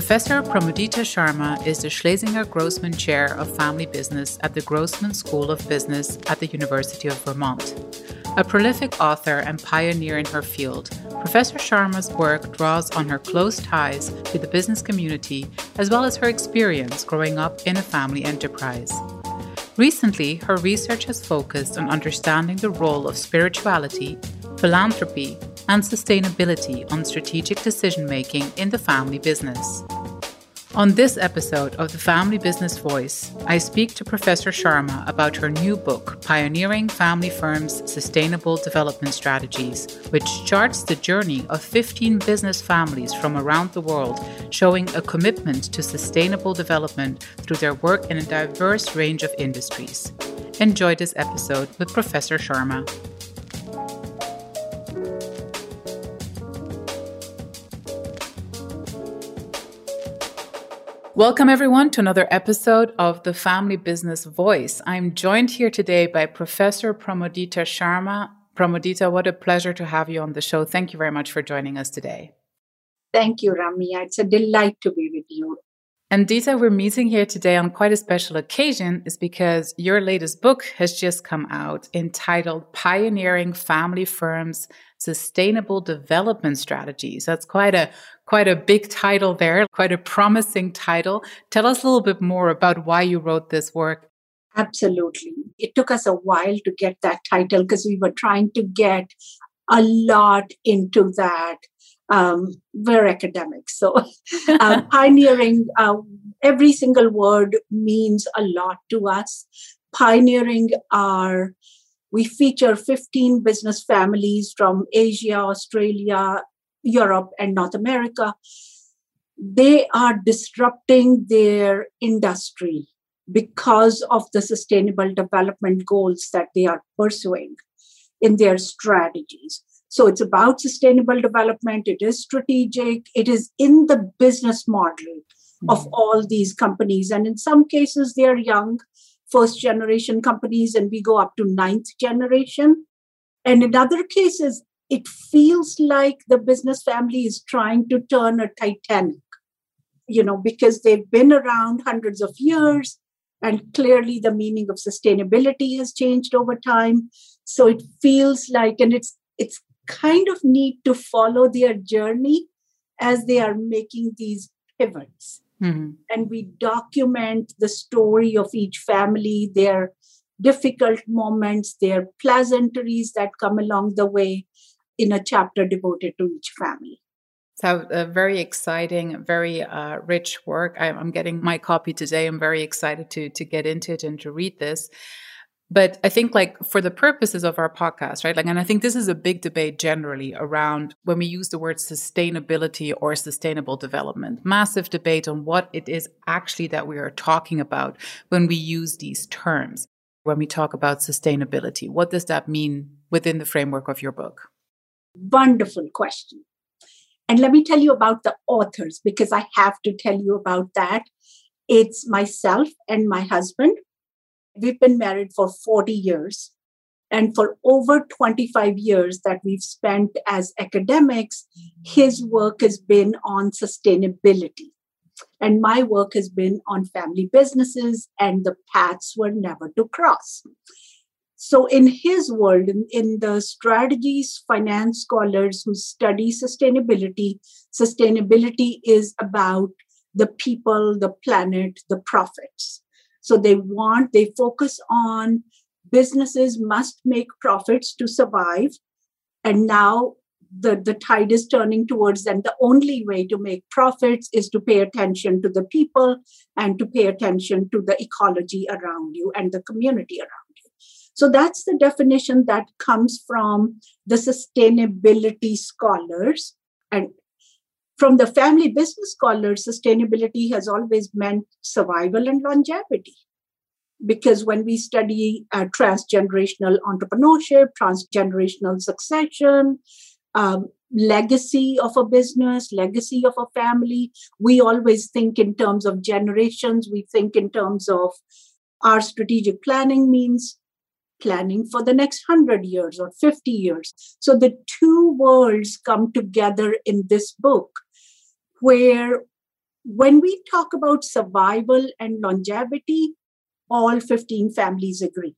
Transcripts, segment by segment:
Professor Pramodita Sharma is the Schlesinger Grossman Chair of Family Business at the Grossman School of Business at the University of Vermont. A prolific author and pioneer in her field, Professor Sharma's work draws on her close ties to the business community as well as her experience growing up in a family enterprise. Recently, her research has focused on understanding the role of spirituality, philanthropy, and sustainability on strategic decision making in the family business. On this episode of the Family Business Voice, I speak to Professor Sharma about her new book, Pioneering Family Firms' Sustainable Development Strategies, which charts the journey of 15 business families from around the world, showing a commitment to sustainable development through their work in a diverse range of industries. Enjoy this episode with Professor Sharma. Welcome, everyone, to another episode of the Family Business Voice. I'm joined here today by Professor Pramodita Sharma. Pramodita, what a pleasure to have you on the show. Thank you very much for joining us today. Thank you, Ramia. It's a delight to be with you. And Dita, we're meeting here today on quite a special occasion, is because your latest book has just come out entitled Pioneering Family Firms Sustainable Development Strategies. That's quite a quite a big title there, quite a promising title. Tell us a little bit more about why you wrote this work. Absolutely. It took us a while to get that title because we were trying to get a lot into that. Um, we're academics, so uh, pioneering, uh, every single word means a lot to us. Pioneering our we feature 15 business families from Asia, Australia, Europe and North America, they are disrupting their industry because of the sustainable development goals that they are pursuing in their strategies. So it's about sustainable development, it is strategic, it is in the business model mm-hmm. of all these companies. And in some cases, they are young, first generation companies, and we go up to ninth generation. And in other cases, it feels like the business family is trying to turn a Titanic, you know, because they've been around hundreds of years and clearly the meaning of sustainability has changed over time. So it feels like, and it's, it's kind of neat to follow their journey as they are making these pivots. Mm-hmm. And we document the story of each family, their difficult moments, their pleasantries that come along the way, in a chapter devoted to each family. So, a very exciting, very uh, rich work. I'm, I'm, getting my copy today. I'm very excited to to get into it and to read this. But I think, like for the purposes of our podcast, right? Like, and I think this is a big debate generally around when we use the word sustainability or sustainable development. Massive debate on what it is actually that we are talking about when we use these terms. When we talk about sustainability, what does that mean within the framework of your book? Wonderful question. And let me tell you about the authors because I have to tell you about that. It's myself and my husband. We've been married for 40 years. And for over 25 years that we've spent as academics, his work has been on sustainability. And my work has been on family businesses, and the paths were never to cross. So, in his world, in, in the strategies finance scholars who study sustainability, sustainability is about the people, the planet, the profits. So, they want, they focus on businesses must make profits to survive. And now the, the tide is turning towards them. The only way to make profits is to pay attention to the people and to pay attention to the ecology around you and the community around so that's the definition that comes from the sustainability scholars. And From the family business scholars, sustainability has always meant survival and longevity. Because when we study uh, transgenerational entrepreneurship, transgenerational succession, um, legacy of a business, legacy of a family, we always think in terms of generations. We think in terms of our strategic planning means planning for the next 100 years or 50 years. So the two worlds come together in this book, where when we talk about survival and longevity, all 15 families agree.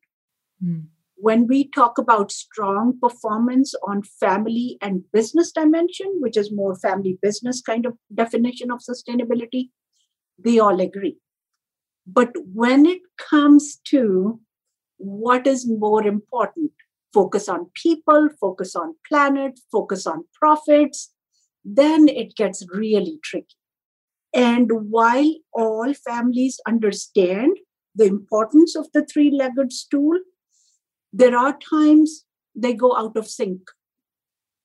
Mm. When we talk about strong performance on family and business dimension, which is more family business kind of definition of sustainability, they all agree. But when it comes to what is more important? Focus on people focus on planet focus on profits. Then it gets really tricky. And while all families understand the importance of the three legged stool there are times they go out of sync.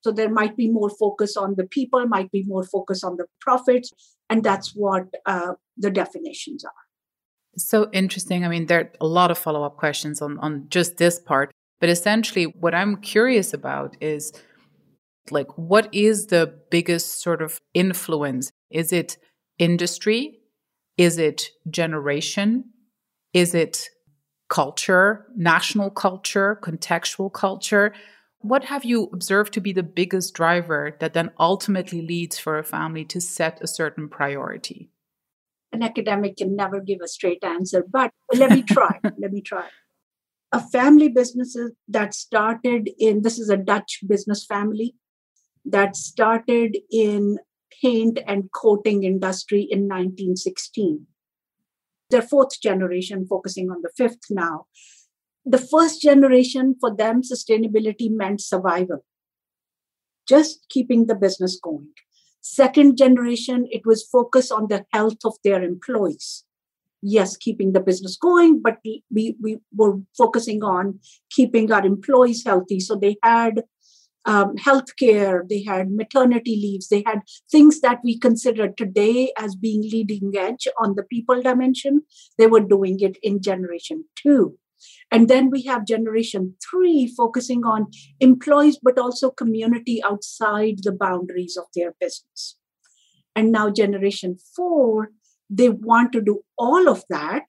So there might be more focus on the people might be more focus on the profits and that's what uh, the definitions are so interesting. I mean, there are a lot of follow up questions on, on just this part. But essentially, what I'm curious about is like, what is the biggest sort of influence? Is it industry? Is it generation? Is it culture, national culture, contextual culture? What have you observed to be the biggest driver that then ultimately leads for a family to set a certain priority? An academic can never give a straight answer, but let me try. let me try. A family business that started in this is a Dutch business family that started in paint and coating industry in 1916. Their fourth generation, focusing on the fifth now. The first generation for them, sustainability meant survival, just keeping the business going. Second generation, it was focused on the health of their employees. Yes, keeping the business going, but we, we were focusing on keeping our employees healthy. So they had um, health care, they had maternity leaves, they had things that we consider today as being leading edge on the people dimension. They were doing it in generation two. And then we have generation three focusing on employees, but also community outside the boundaries of their business. And now generation four, they want to do all of that,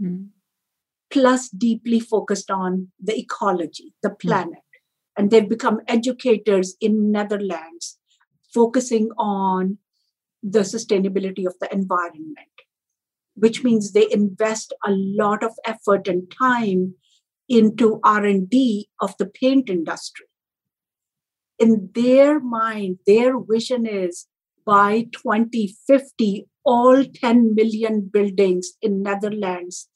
mm. plus deeply focused on the ecology, the hmm. planet. Mm. And they've become educators in Netherlands, focusing on the sustainability of the environment which means they invest a lot of effort and time into r&d of the paint industry. In their mind their vision is by 2050 all 10 million buildings in netherlands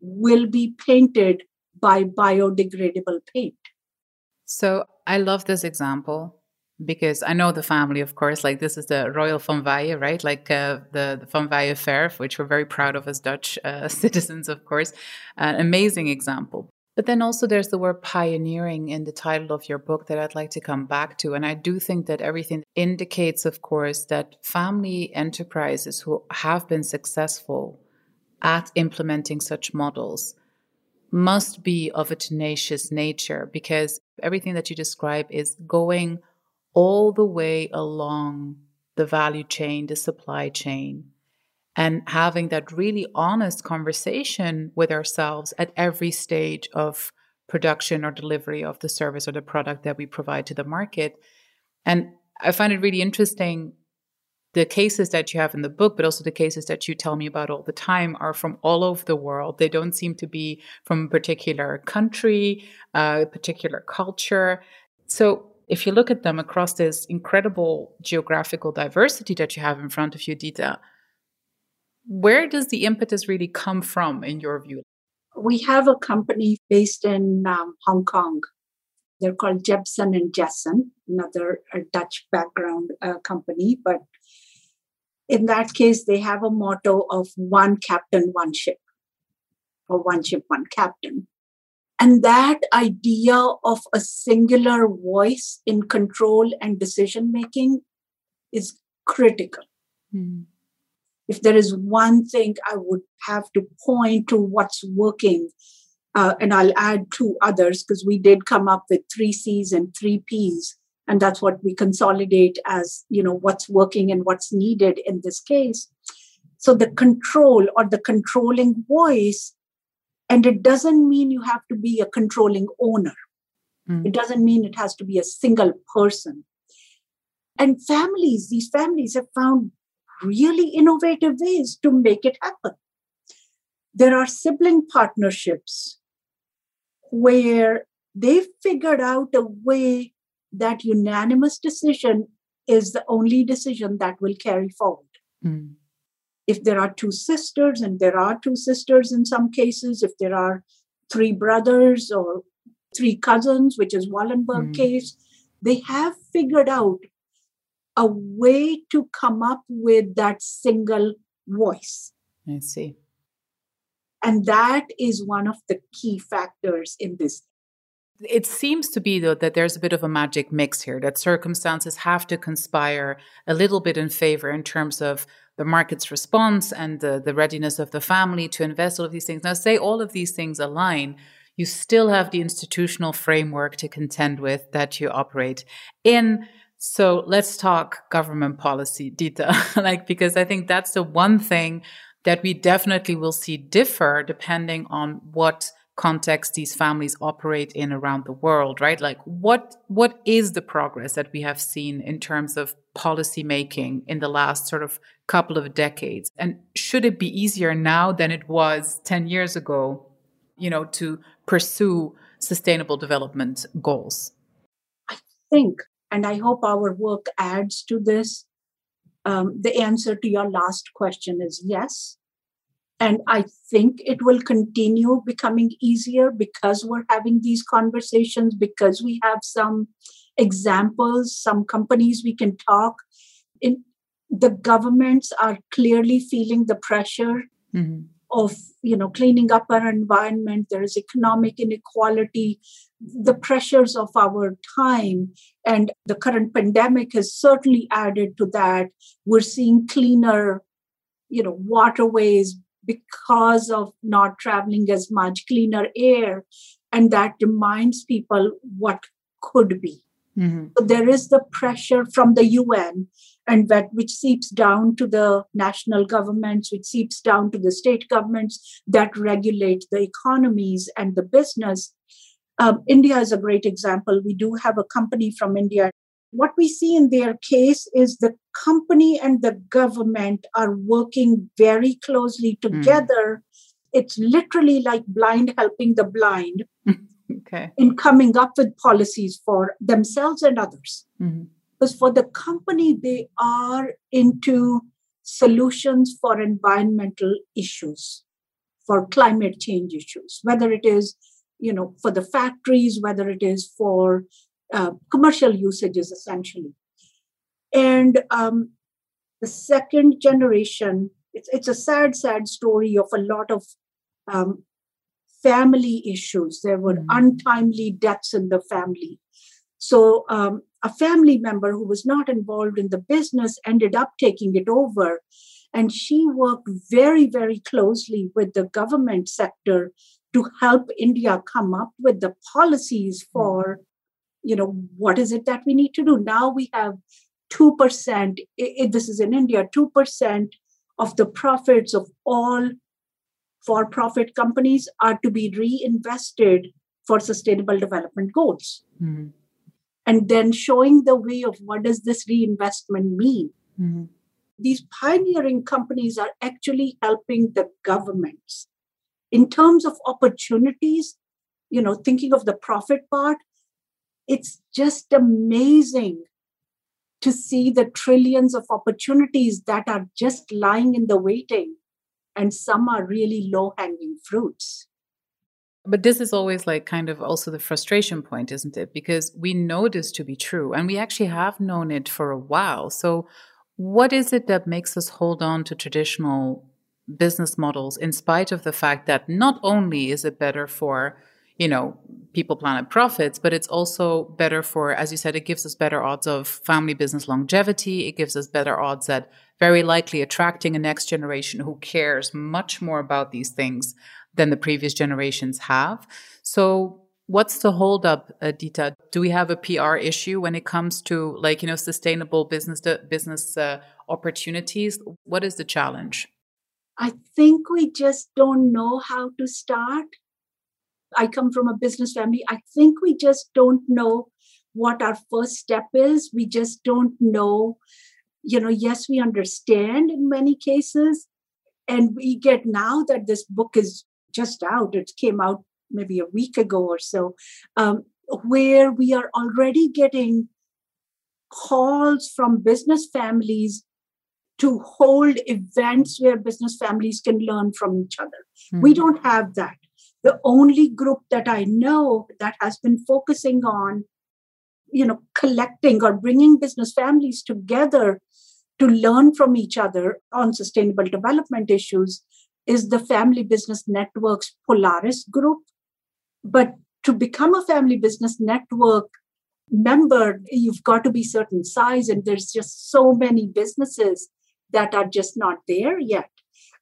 will be painted by biodegradable paint. So i love this example because I know the family, of course, like this is the Royal Van Wijhe, right? Like uh, the, the Van Wijhe Verf, which we're very proud of as Dutch uh, citizens, of course. An amazing example. But then also there's the word pioneering in the title of your book that I'd like to come back to. And I do think that everything indicates, of course, that family enterprises who have been successful at implementing such models must be of a tenacious nature because everything that you describe is going all the way along the value chain, the supply chain, and having that really honest conversation with ourselves at every stage of production or delivery of the service or the product that we provide to the market. And I find it really interesting. The cases that you have in the book, but also the cases that you tell me about all the time, are from all over the world. They don't seem to be from a particular country, a uh, particular culture. So, if you look at them across this incredible geographical diversity that you have in front of you, Dita, where does the impetus really come from, in your view? We have a company based in um, Hong Kong. They're called Jebsen and Jessen, another Dutch background uh, company. But in that case, they have a motto of one captain, one ship, or one ship, one captain. And that idea of a singular voice in control and decision making is critical. Mm. If there is one thing I would have to point to what's working, uh, and I'll add two others because we did come up with three C's and three P's, and that's what we consolidate as you know what's working and what's needed in this case. So the control or the controlling voice, and it doesn't mean you have to be a controlling owner. Mm. It doesn't mean it has to be a single person. And families, these families have found really innovative ways to make it happen. There are sibling partnerships where they've figured out a way that unanimous decision is the only decision that will carry forward. Mm. If there are two sisters, and there are two sisters in some cases, if there are three brothers or three cousins, which is Wallenberg mm. case, they have figured out a way to come up with that single voice. I see. And that is one of the key factors in this. It seems to be, though, that there's a bit of a magic mix here, that circumstances have to conspire a little bit in favor in terms of the market's response and the, the readiness of the family to invest all of these things. Now, say all of these things align, you still have the institutional framework to contend with that you operate in. So let's talk government policy, Dita, like, because I think that's the one thing that we definitely will see differ depending on what context these families operate in around the world, right? Like what, what is the progress that we have seen in terms of policy making in the last sort of couple of decades? And should it be easier now than it was 10 years ago, you know, to pursue sustainable development goals? I think and I hope our work adds to this. Um, the answer to your last question is yes. And I think it will continue becoming easier because we're having these conversations, because we have some examples, some companies we can talk. In, the governments are clearly feeling the pressure mm-hmm. of you know cleaning up our environment. There is economic inequality the pressures of our time and the current pandemic has certainly added to that we're seeing cleaner you know waterways because of not traveling as much cleaner air and that reminds people what could be mm-hmm. so there is the pressure from the un and that which seeps down to the national governments which seeps down to the state governments that regulate the economies and the business um, India is a great example. We do have a company from India. What we see in their case is the company and the government are working very closely hmm. together. Mm. It's literally like blind helping the blind okay. in coming up with policies for themselves and others. Mm-hmm. Because for the company, they are into solutions for environmental issues, for climate change issues, whether it is you know, for the factories, whether it is for uh, commercial usages, essentially. And um, the second generation, it's, it's a sad, sad story of a lot of um, family issues. There were mm-hmm. untimely deaths in the family. So um, a family member who was not involved in the business ended up taking it over. And she worked very, very closely with the government sector to help India come up with the policies hmm. for, you know, what is it that we need to do? Now we have 2%, this is in India, 2% of the profits of all for profit companies are to be reinvested for sustainable development goals. Mm-hmm. And then showing the way of what does this reinvestment mean? Mm-hmm. These pioneering companies are actually helping the governments in terms of opportunities, you know, thinking of the profit part, it's just amazing to see the trillions of opportunities that are just lying in the waiting. And some are really low hanging fruits. But this is always like kind of also the frustration point, isn't it? Because we know this to be true and we actually have known it for a while. So, what is it that makes us hold on to traditional business models in spite of the fact that not only is it better for you know, people, planet, profits, but it's also better for, as you said, it gives us better odds of family business longevity. It gives us better odds at very likely attracting a next generation who cares much more about these things than the previous generations have. So what's the holdup, Adita? Do we have a PR issue when it comes to like, you know, sustainable business, business uh, opportunities? What is the challenge? I think we just don't know how to start. I come from a business family. I think we just don't know what our first step is. We just don't know. You know, yes, we understand in many cases. And we get now that this book is just out, it came out maybe a week ago or so, um, where we are already getting calls from business families to hold events where business families can learn from each other. Mm-hmm. We hmm. don't have that. The only group that I know that has been focusing on, you know, collecting or bringing business families together to learn from each other on sustainable development issues is the Family Business Network's Polaris group. But to become a family business network member, you've got to be certain size, and there's just so many businesses that are just not there yet.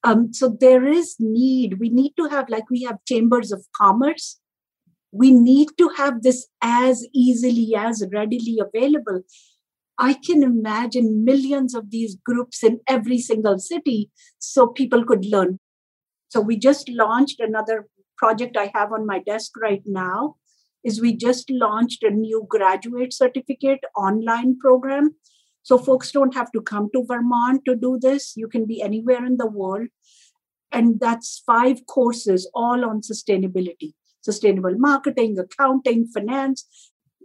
Um, so there is need. We need to have, like we have chambers of commerce. We need to have this as easily, as readily available. I can imagine millions of these groups in every single city so people could learn. So we just launched another project I have on my desk right now is we just launched a new graduate certificate online program so folks don't have to come to Vermont to do this. You can be anywhere in the world. And that's five courses all on sustainability sustainable marketing, accounting, finance.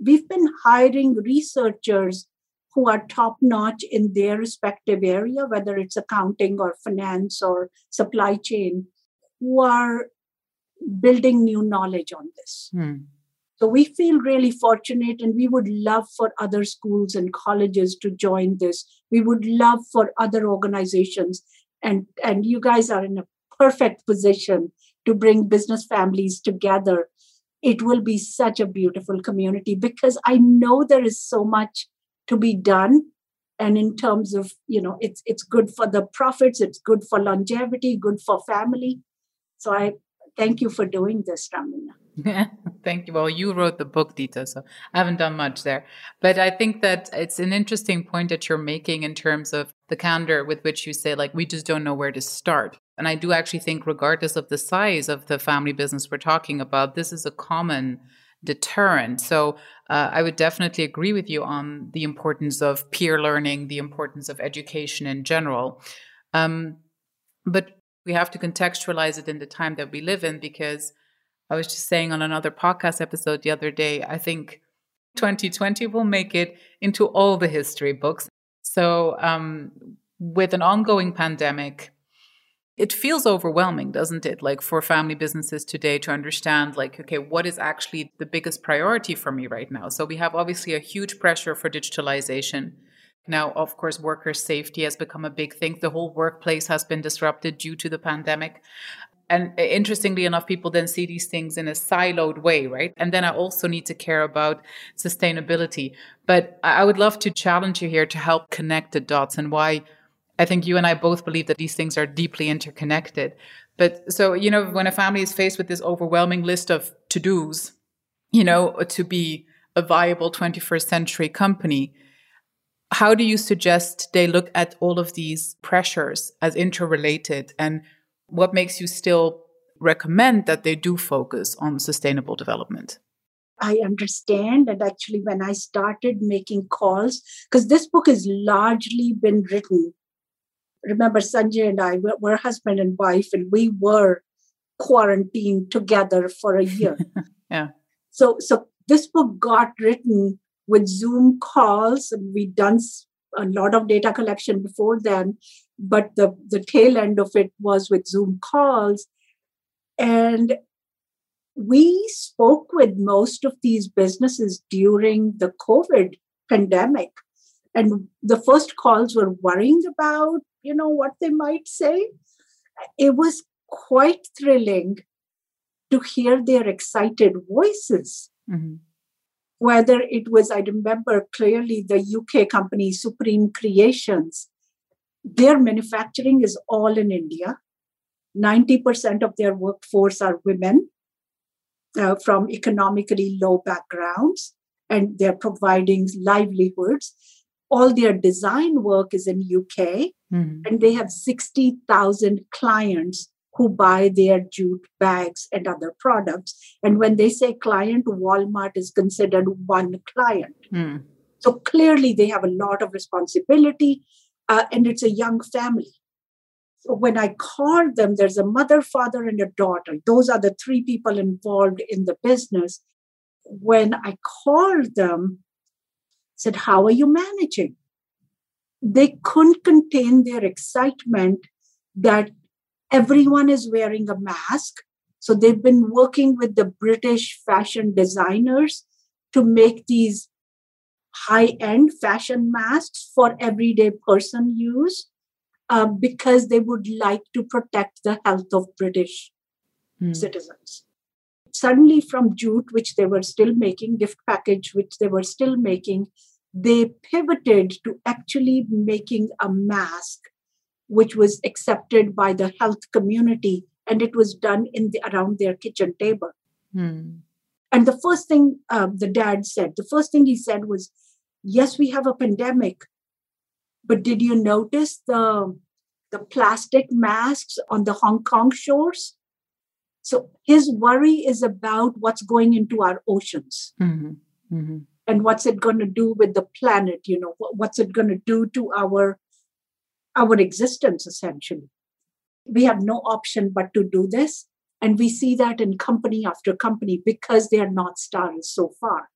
We've been hiring researchers who are top notch in their respective area, whether it's accounting or finance or supply chain, who are building new knowledge on this. Hmm. So we feel really fortunate and we would love for other schools and colleges to join this. We would love for other organizations and and you guys are in a perfect position to bring business families together. It will be such a beautiful community because I know there is so much to be done and in terms of you know it's it's good for the profits it's good for longevity good for family so i thank you for doing this Ramia Thank you. Well, you wrote the book, Dita, so I haven't done much there. But I think that it's an interesting point that you're making in terms of the candor with which you say, like, we just don't know where to start. And I do actually think, regardless of the size of the family business we're talking about, this is a common deterrent. So uh, I would definitely agree with you on the importance of peer learning, the importance of education in general. Um, but we have to contextualize it in the time that we live in because I was just saying on another podcast episode the other day, I think 2020 will make it into all the history books. So, um, with an ongoing pandemic, it feels overwhelming, doesn't it? Like for family businesses today to understand, like, okay, what is actually the biggest priority for me right now? So, we have obviously a huge pressure for digitalization. Now, of course, worker safety has become a big thing. The whole workplace has been disrupted due to the pandemic. And uh, interestingly enough people then see these things in a siloed way right? And then i also need to care about sustainability. But i would love to challenge you here to help connect the dots and why i think you and i both believe that these things are deeply interconnected. But so you know when a family is faced with this overwhelming list of to-dos you know to be a viable 21st century company how do you suggest they look at all of these pressures as interrelated and what makes you still recommend that they do focus on sustainable development? I understand. And actually, when I started making calls, because this book has largely been written. Remember, Sanjay and I were, were husband and wife, and we were quarantined together for a year. yeah. So, so this book got written with Zoom calls, we'd done a lot of data collection before then but the, the tail end of it was with Zoom calls. And we spoke with most of these businesses during the COVID pandemic. And the first calls were worrying about, you know, what they might say. It was quite thrilling to hear their excited voices. Mm-hmm. Whether it was, I remember clearly the UK company Supreme Creations, their manufacturing is all in India. 90% of their workforce are women uh, from economically low backgrounds, and they're providing livelihoods. All their design work is in UK, mm-hmm. and they have 60,000 clients who buy their jute bags and other products. And when they say client, Walmart is considered one client. Mm. So clearly, they have a lot of responsibility, uh, and it's a young family. So when I called them, there's a mother, father, and a daughter. Those are the three people involved in the business. When I called them, said, "How are you managing?" They couldn't contain their excitement that everyone is wearing a mask. So they've been working with the British fashion designers to make these high end fashion masks for everyday person use uh, because they would like to protect the health of British mm. citizens. Suddenly, from jute, which they were still making, gift package, which they were still making, they pivoted to actually making a mask which was accepted by the health community and it was done in the around their kitchen table hmm. and the first thing uh, the dad said the first thing he said was yes we have a pandemic but did you notice the the plastic masks on the hong kong shores so his worry is about what's going into our oceans mm-hmm. Mm-hmm. and what's it going to do with the planet you know what's it going to do to our our existence essentially. We have no option but to do this. And we see that in company after company because they are not stars so far.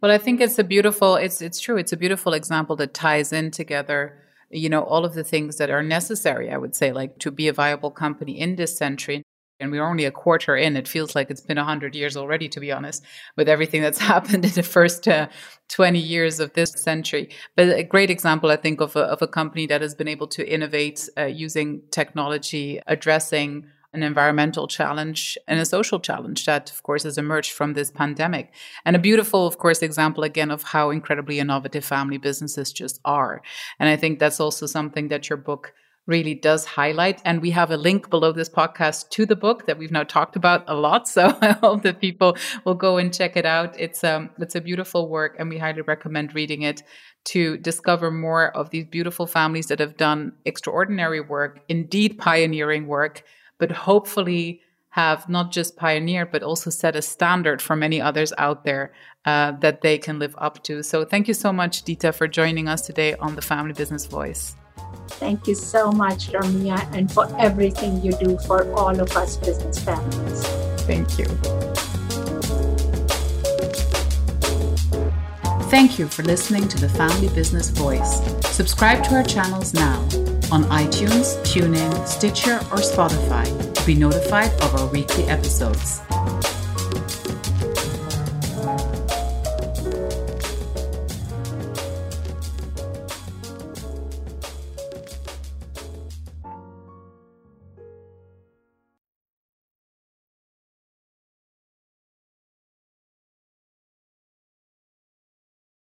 Well, I think it's a beautiful, it's it's true. It's a beautiful example that ties in together, you know, all of the things that are necessary, I would say, like to be a viable company in this century and we're only a quarter in. It feels like it's been 100 years already, to be honest, with everything that's happened in the first uh, 20 years of this century. But a great example, I think, of a, of a company that has been able to innovate uh, using technology, addressing an environmental challenge and a social challenge that, of course, has emerged from this pandemic. And a beautiful, of course, example again of how incredibly innovative family businesses just are. And I think that's also something that your book really does highlight. And we have a link below this podcast to the book that we've now talked about a lot. So I hope that people will go and check it out. It's um it's a beautiful work and we highly recommend reading it to discover more of these beautiful families that have done extraordinary work, indeed pioneering work, but hopefully have not just pioneered, but also set a standard for many others out there uh, that they can live up to. So thank you so much, Dita, for joining us today on the Family Business Voice. Thank you so much, Ramia, and for everything you do for all of us business families. Thank you. Thank you for listening to the Family Business Voice. Subscribe to our channels now on iTunes, TuneIn, Stitcher, or Spotify to be notified of our weekly episodes.